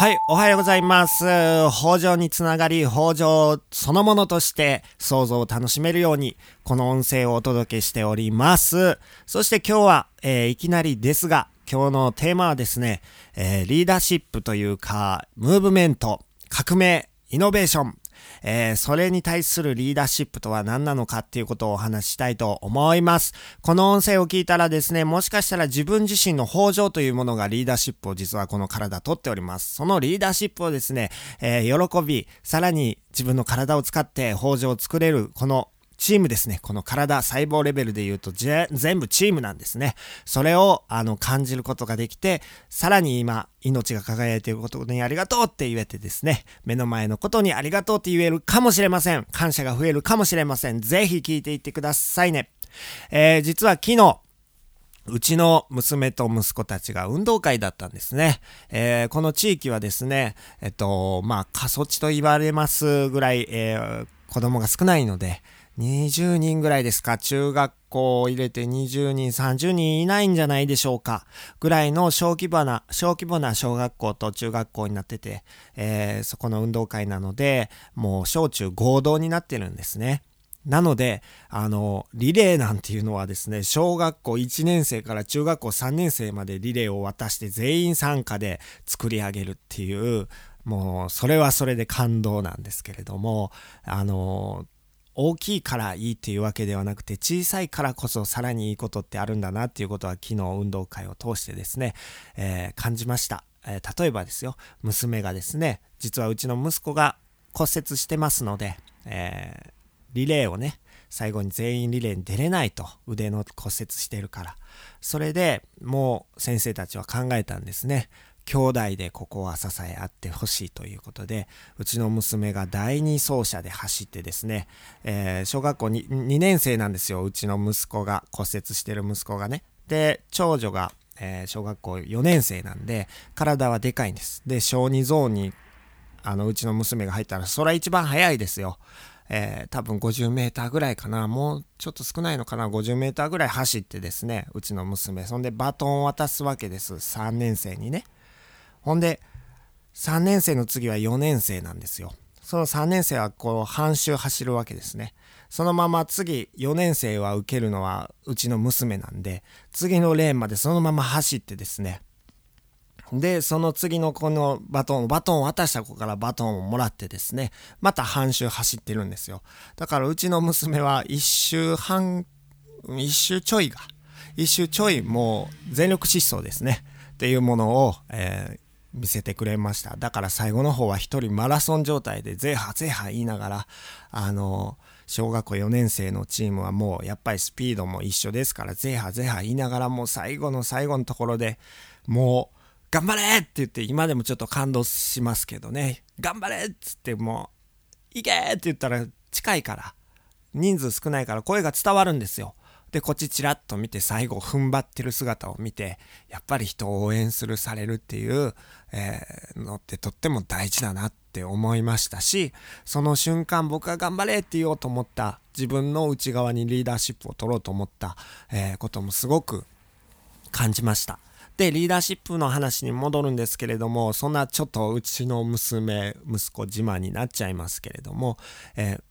はい、おはようございます。北条につながり、北条そのものとして想像を楽しめるように、この音声をお届けしております。そして今日は、えーいきなりですが、今日のテーマはですね、えーリーダーシップというか、ムーブメント、革命、イノベーション、えーそれに対するリーダーシップとは何なのかっていうことをお話ししたいと思います。この音声を聞いたらですね、もしかしたら自分自身の北条というものがリーダーシップを実はこの体とっております。そのリーダーシップをですね、えー喜び、さらに自分の体を使って豊穣を作れるこのチームですね。この体、細胞レベルで言うと、全部チームなんですね。それを、あの、感じることができて、さらに今、命が輝いていることにありがとうって言えてですね、目の前のことにありがとうって言えるかもしれません。感謝が増えるかもしれません。ぜひ聞いていってくださいね。えー実は昨日、うちの娘と息子たちが運動会だったんですね。えーこの地域はですね、えっと、まあ、過疎地と言われますぐらい、えー子供が少ないので、20人ぐらいですか、中学校を入れて20人、30人いないんじゃないでしょうか、ぐらいの小規模な、小規模な小学校と中学校になってて、えーそこの運動会なので、もう小中合同になってるんですね。なので、あの、リレーなんていうのはですね、小学校1年生から中学校3年生までリレーを渡して全員参加で作り上げるっていう、もう、それはそれで感動なんですけれども、あの、大きいからいいっていうわけではなくて、小さいからこそさらにいいことってあるんだなっていうことは昨日運動会を通してですね、えー感じました。えー例えばですよ、娘がですね、実はうちの息子が骨折してますので、えーリレーをね、最後に全員リレーに出れないと腕の骨折してるから。それでもう先生たちは考えたんですね。兄弟でここは支え合ってほしいということで、うちの娘が第二走者で走ってですね、えー小学校 2, 2年生なんですよ。うちの息子が、骨折してる息子がね。で、長女が、えー小学校4年生なんで、体はでかいんです。で、小児ゾーンにあのうちの娘が入ったらそれは一番早いですよ。えー多分50メーターぐらいかなもうちょっと少ないのかな50メーターぐらい走ってですねうちの娘そんでバトンを渡すわけです3年生にねほんで3年生の次は4年生なんですよその3年生はこう半周走るわけですねそのまま次4年生は受けるのはうちの娘なんで次のレーンまでそのまま走ってですねで、その次のこのバトン、バトンを渡した子からバトンをもらってですね、また半周走ってるんですよ。だからうちの娘は一周半、一周ちょいが、一周ちょいもう全力疾走ですね。っていうものを、えー見せてくれました。だから最後の方は一人マラソン状態でゼーハゼーハ言いながら、あの小学校4年生のチームはもうやっぱりスピードも一緒ですから、ゼーハゼーハ言いながらもう最後の最後のところでもう、頑張れって言って今でもちょっと感動しますけどね頑張れっつってもう行けって言ったら近いから人数少ないから声が伝わるんですよでこっちチラッと見て最後踏ん張ってる姿を見てやっぱり人を応援するされるっていう、えーのってとっても大事だなって思いましたしその瞬間僕が頑張れって言おうと思った自分の内側にリーダーシップを取ろうと思った、えーこともすごく感じました。で、リーダーシップの話に戻るんですけれども、そんなちょっとうちの娘、息子自慢になっちゃいますけれども、えー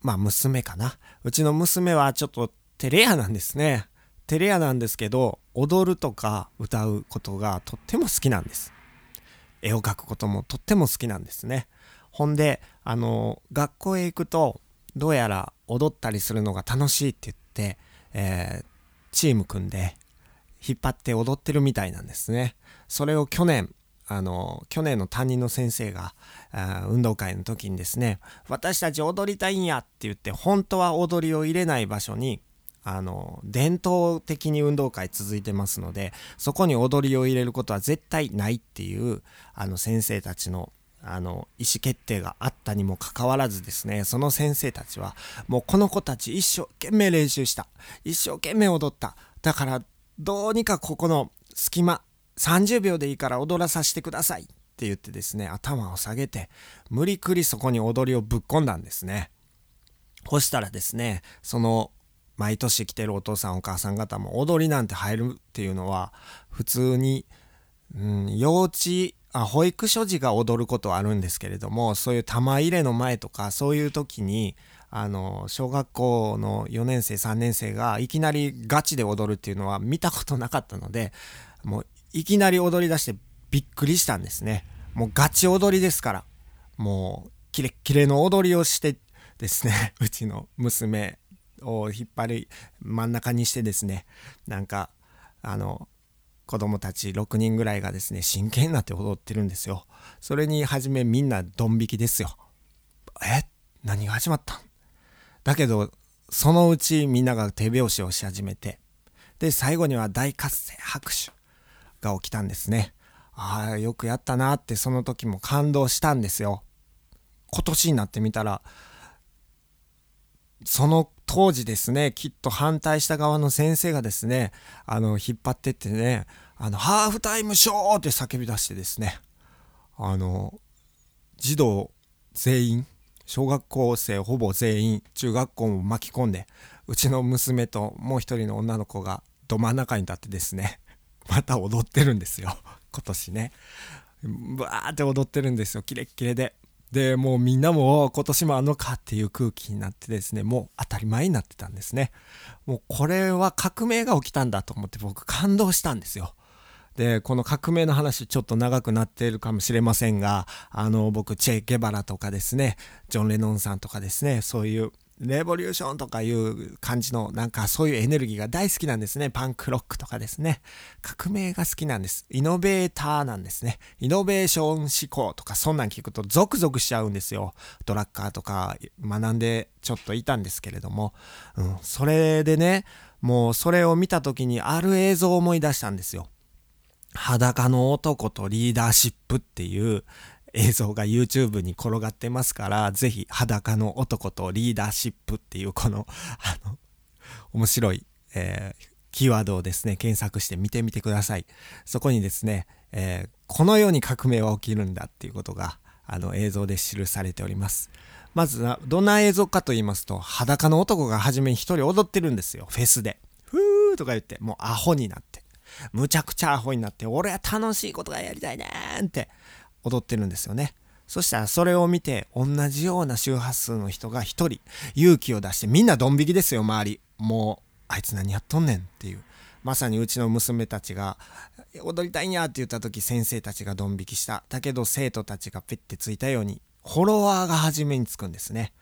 まあ娘かな。うちの娘はちょっと照れ屋なんですね。照れ屋なんですけど、踊るとか歌うことがとっても好きなんです。絵を描くこともとっても好きなんですね。ほんで、あの、学校へ行くと、どうやら踊ったりするのが楽しいって言って、えーチーム組んで、引っ張って踊ってるみたいなんですね。それを去年、あの、去年の担任の先生が、運動会の時にですね、私たち踊りたいんやって言って、本当は踊りを入れない場所に、あの、伝統的に運動会続いてますので、そこに踊りを入れることは絶対ないっていう、あの、先生たちの、あの、意思決定があったにもかかわらずですね、その先生たちは、もうこの子たち一生懸命練習した。一生懸命踊った。だから、どうにかここの隙間、30秒でいいから踊らさせてくださいって言ってですね、頭を下げて、無理くりそこに踊りをぶっ込んだんですね。そしたらですね、その、毎年来てるお父さんお母さん方も踊りなんて入るっていうのは、普通に、うん、幼稚、あ保育所児が踊ることはあるんですけれどもそういう玉入れの前とかそういう時にあの小学校の4年生3年生がいきなりガチで踊るっていうのは見たことなかったのでもういきなり踊り出してびっくりしたんですね。もうガチ踊りですから。もうキレッキレの踊りをしてですね うちの娘を引っ張り真ん中にしてですねなんかあの子供たち6人ぐらいがですね真剣になって踊ってるんですよ。それに初めみんなドン引きですよ。え？何が始まったん？だけどそのうちみんなが手拍子をし始めてで最後には大喝声拍手が起きたんですね。ああよくやったなってその時も感動したんですよ。今年になってみたらその当時ですねきっと反対した側の先生がですねあの引っ張ってってねあのハーフタイムショーって叫び出してですねあの児童全員小学校生ほぼ全員中学校も巻き込んでうちの娘ともう一人の女の子がど真ん中に立ってですねまた踊ってるんですよ今年ね。バーって踊ってるんですよキレッキレで。でもうみんなも今年もあのかっていう空気になってですねもう当たり前になってたんですね。もうこれは革命が起きたんだと思って僕感動したんですよ。でこの革命の話ちょっと長くなっているかもしれませんがあの僕チェ・ゲバラとかですねジョン・レノンさんとかですねそういうレボリューションとかいう感じのなんかそういうエネルギーが大好きなんですね。パンクロックとかですね。革命が好きなんです。イノベーターなんですね。イノベーション思考とかそんなん聞くとゾクゾクしちゃうんですよ。ドラッカーとか学んでちょっといたんですけれども。うん、それでね、もうそれを見た時にある映像を思い出したんですよ。裸の男とリーダーシップっていう映像が YouTube に転がってますから、ぜひ裸の男とリーダーシップっていうこの、あの、面白い、えー、キーワードをですね、検索して見てみてください。そこにですね、えー、このように革命は起きるんだっていうことが、あの映像で記されております。まずどんな映像かと言いますと、裸の男が初めに一人踊ってるんですよ、フェスで。ふーとか言って、もうアホになって。むちゃくちゃアホになって、俺は楽しいことがやりたいねーんって踊ってるんですよね。そしたらそれを見て同じような周波数の人が一人勇気を出してみんなドン引きですよ周り。もうあいつ何やっとんねんっていう。まさにうちの娘たちが踊りたいんやって言った時先生たちがドン引きした。だけど生徒たちがペッてついたようにフォロワーが初めにつくんですね。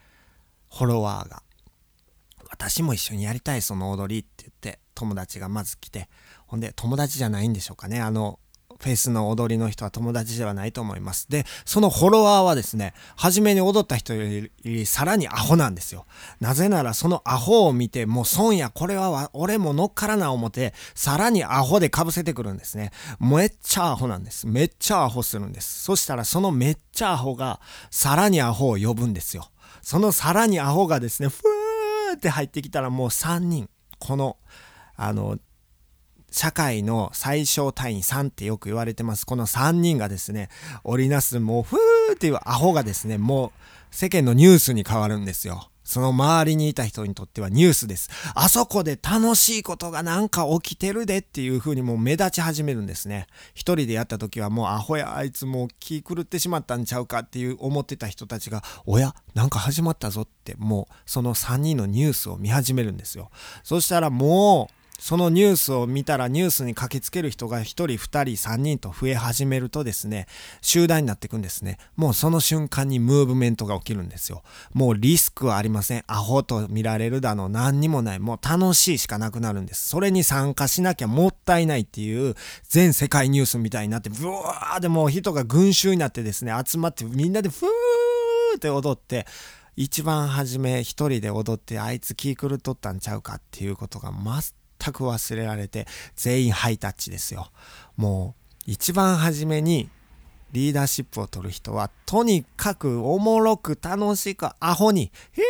フォロワーが私も一緒にやりたいその踊りって言って友達がまず来て。ほんで友達じゃないんでしょうかね。あのフェスの踊りの人は友達ではないと思います。で、そのフォロワーはですね、初めに踊った人よりさらにアホなんですよ。なぜならそのアホを見て、もう損や、これは俺も乗っからな思って、さらにアホで被せてくるんですね。めっちゃアホなんです。めっちゃアホするんです。そしたらそのめっちゃアホが、さらにアホを呼ぶんですよ。そのさらにアホがですね、ふーって入ってきたらもう3人、この、あの、社会の最小単位3ってよく言われてます。この3人がですね、織りなすもうふーっていうアホがですね、もう世間のニュースに変わるんですよ。その周りにいた人にとってはニュースです。あそこで楽しいことがなんか起きてるでっていう風にもう目立ち始めるんですね。一人でやった時はもうアホやあいつもう気狂ってしまったんちゃうかっていう思ってた人たちが、おや、なんか始まったぞってもうその3人のニュースを見始めるんですよ。そしたらもうそのニュースを見たらニュースに駆けつける人が1人2人3人と増え始めるとですね集団になっていくんですね。もうその瞬間にムーブメントが起きるんですよ。もうリスクはありません。アホと見られるだの何にもない。もう楽しいしかなくなるんです。それに参加しなきゃもったいないっていう全世界ニュースみたいになってブワーでもう人が群衆になってですね集まってみんなでフーって踊って一番初め一人で踊ってあいつ気狂っとったんちゃうかっていうことがマス全く忘れられて全員ハイタッチですよ。もう一番初めにリーダーシップを取る人はとにかくおもろく楽しくアホにへ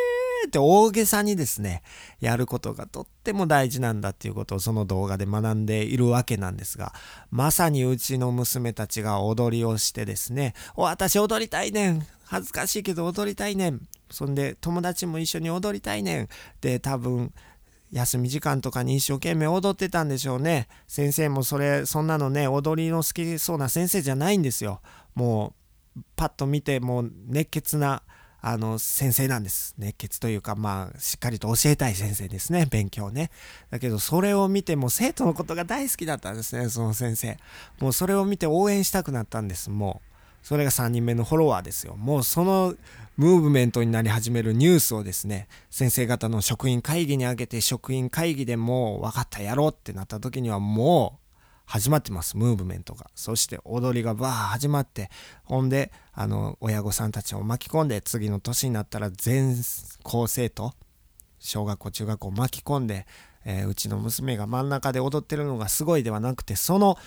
ーって大げさにですねやることがとっても大事なんだっていうことをその動画で学んでいるわけなんですがまさにうちの娘たちが踊りをしてですね私踊りたいねん恥ずかしいけど踊りたいねんそんで友達も一緒に踊りたいねんで多分休み時間とかに一生懸命踊ってたんでしょうね。先生もそれ、そんなのね、踊りの好きそうな先生じゃないんですよ。もう、パッと見て、もう熱血な、あの、先生なんです。熱血というか、まあ、しっかりと教えたい先生ですね、勉強ね。だけど、それを見て、も生徒のことが大好きだったんですね、その先生。もうそれを見て応援したくなったんです、もう。それが3人目のフォロワーですよ。もうそのムーブメントになり始めるニュースをですね、先生方の職員会議に上げて、職員会議でもう分かったやろうってなった時にはもう始まってます、ムーブメントが。そして踊りがバー始まって、ほんで、あの、親御さんたちを巻き込んで、次の年になったら全校生徒、小学校、中学校巻き込んで、えー、うちの娘が真ん中で踊ってるのがすごいではなくて、その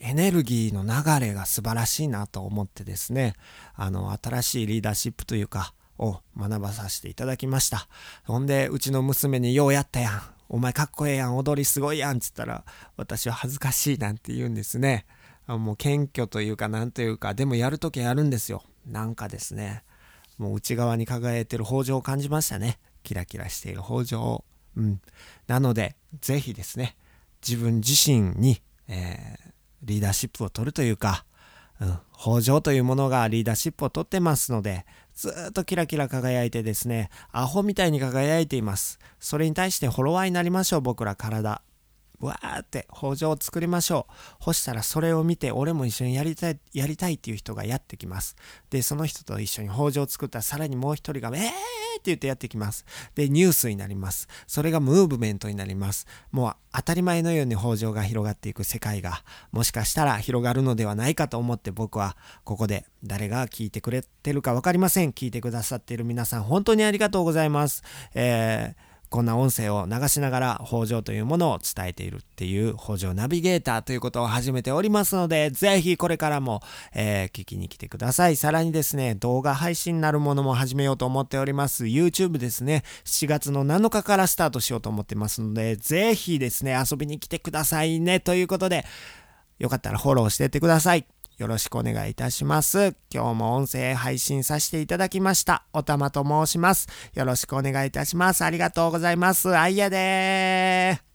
エネルギーの流れが素晴らしいなと思ってですね、あの、新しいリーダーシップというか、を学ばさせていただきました。ほんで、うちの娘にようやったやん。お前かっこええやん。踊りすごいやん。っつったら、私は恥ずかしいなんて言うんですね。もう謙虚というか、なんというか、でもやるときはやるんですよ。なんかですね。もう内側に輝いてる北条を感じましたね。キラキラしている北条を。うん。なので、ぜひですね、自分自身に、えーリーダーシップを取るというか、うん、北条というものがリーダーシップを取ってますので、ずっとキラキラ輝いてですね、アホみたいに輝いています。それに対してフォロワーになりましょう、僕ら体。わーって北条を作りましょう。干したらそれを見て俺も一緒にやりたい、やりたいっていう人がやってきます。で、その人と一緒に北条を作ったらさらにもう一人が、えーって言ってやってきます。で、ニュースになります。それがムーブメントになります。もう当たり前のように北条が広がっていく世界が、もしかしたら広がるのではないかと思って僕はここで誰が聞いてくれてるか分かりません。聞いてくださっている皆さん本当にありがとうございます。えーこんな音声を流しながら北条というものを伝えているっていう北条ナビゲーターということを始めておりますので、ぜひこれからも、えー、聞きに来てください。さらにですね、動画配信になるものも始めようと思っております。YouTube ですね、7月の7日からスタートしようと思ってますので、ぜひですね、遊びに来てくださいね。ということで、よかったらフォローしてってください。よろしくお願いいたします。今日も音声配信させていただきました。おたまと申します。よろしくお願いいたします。ありがとうございます。あいやでー。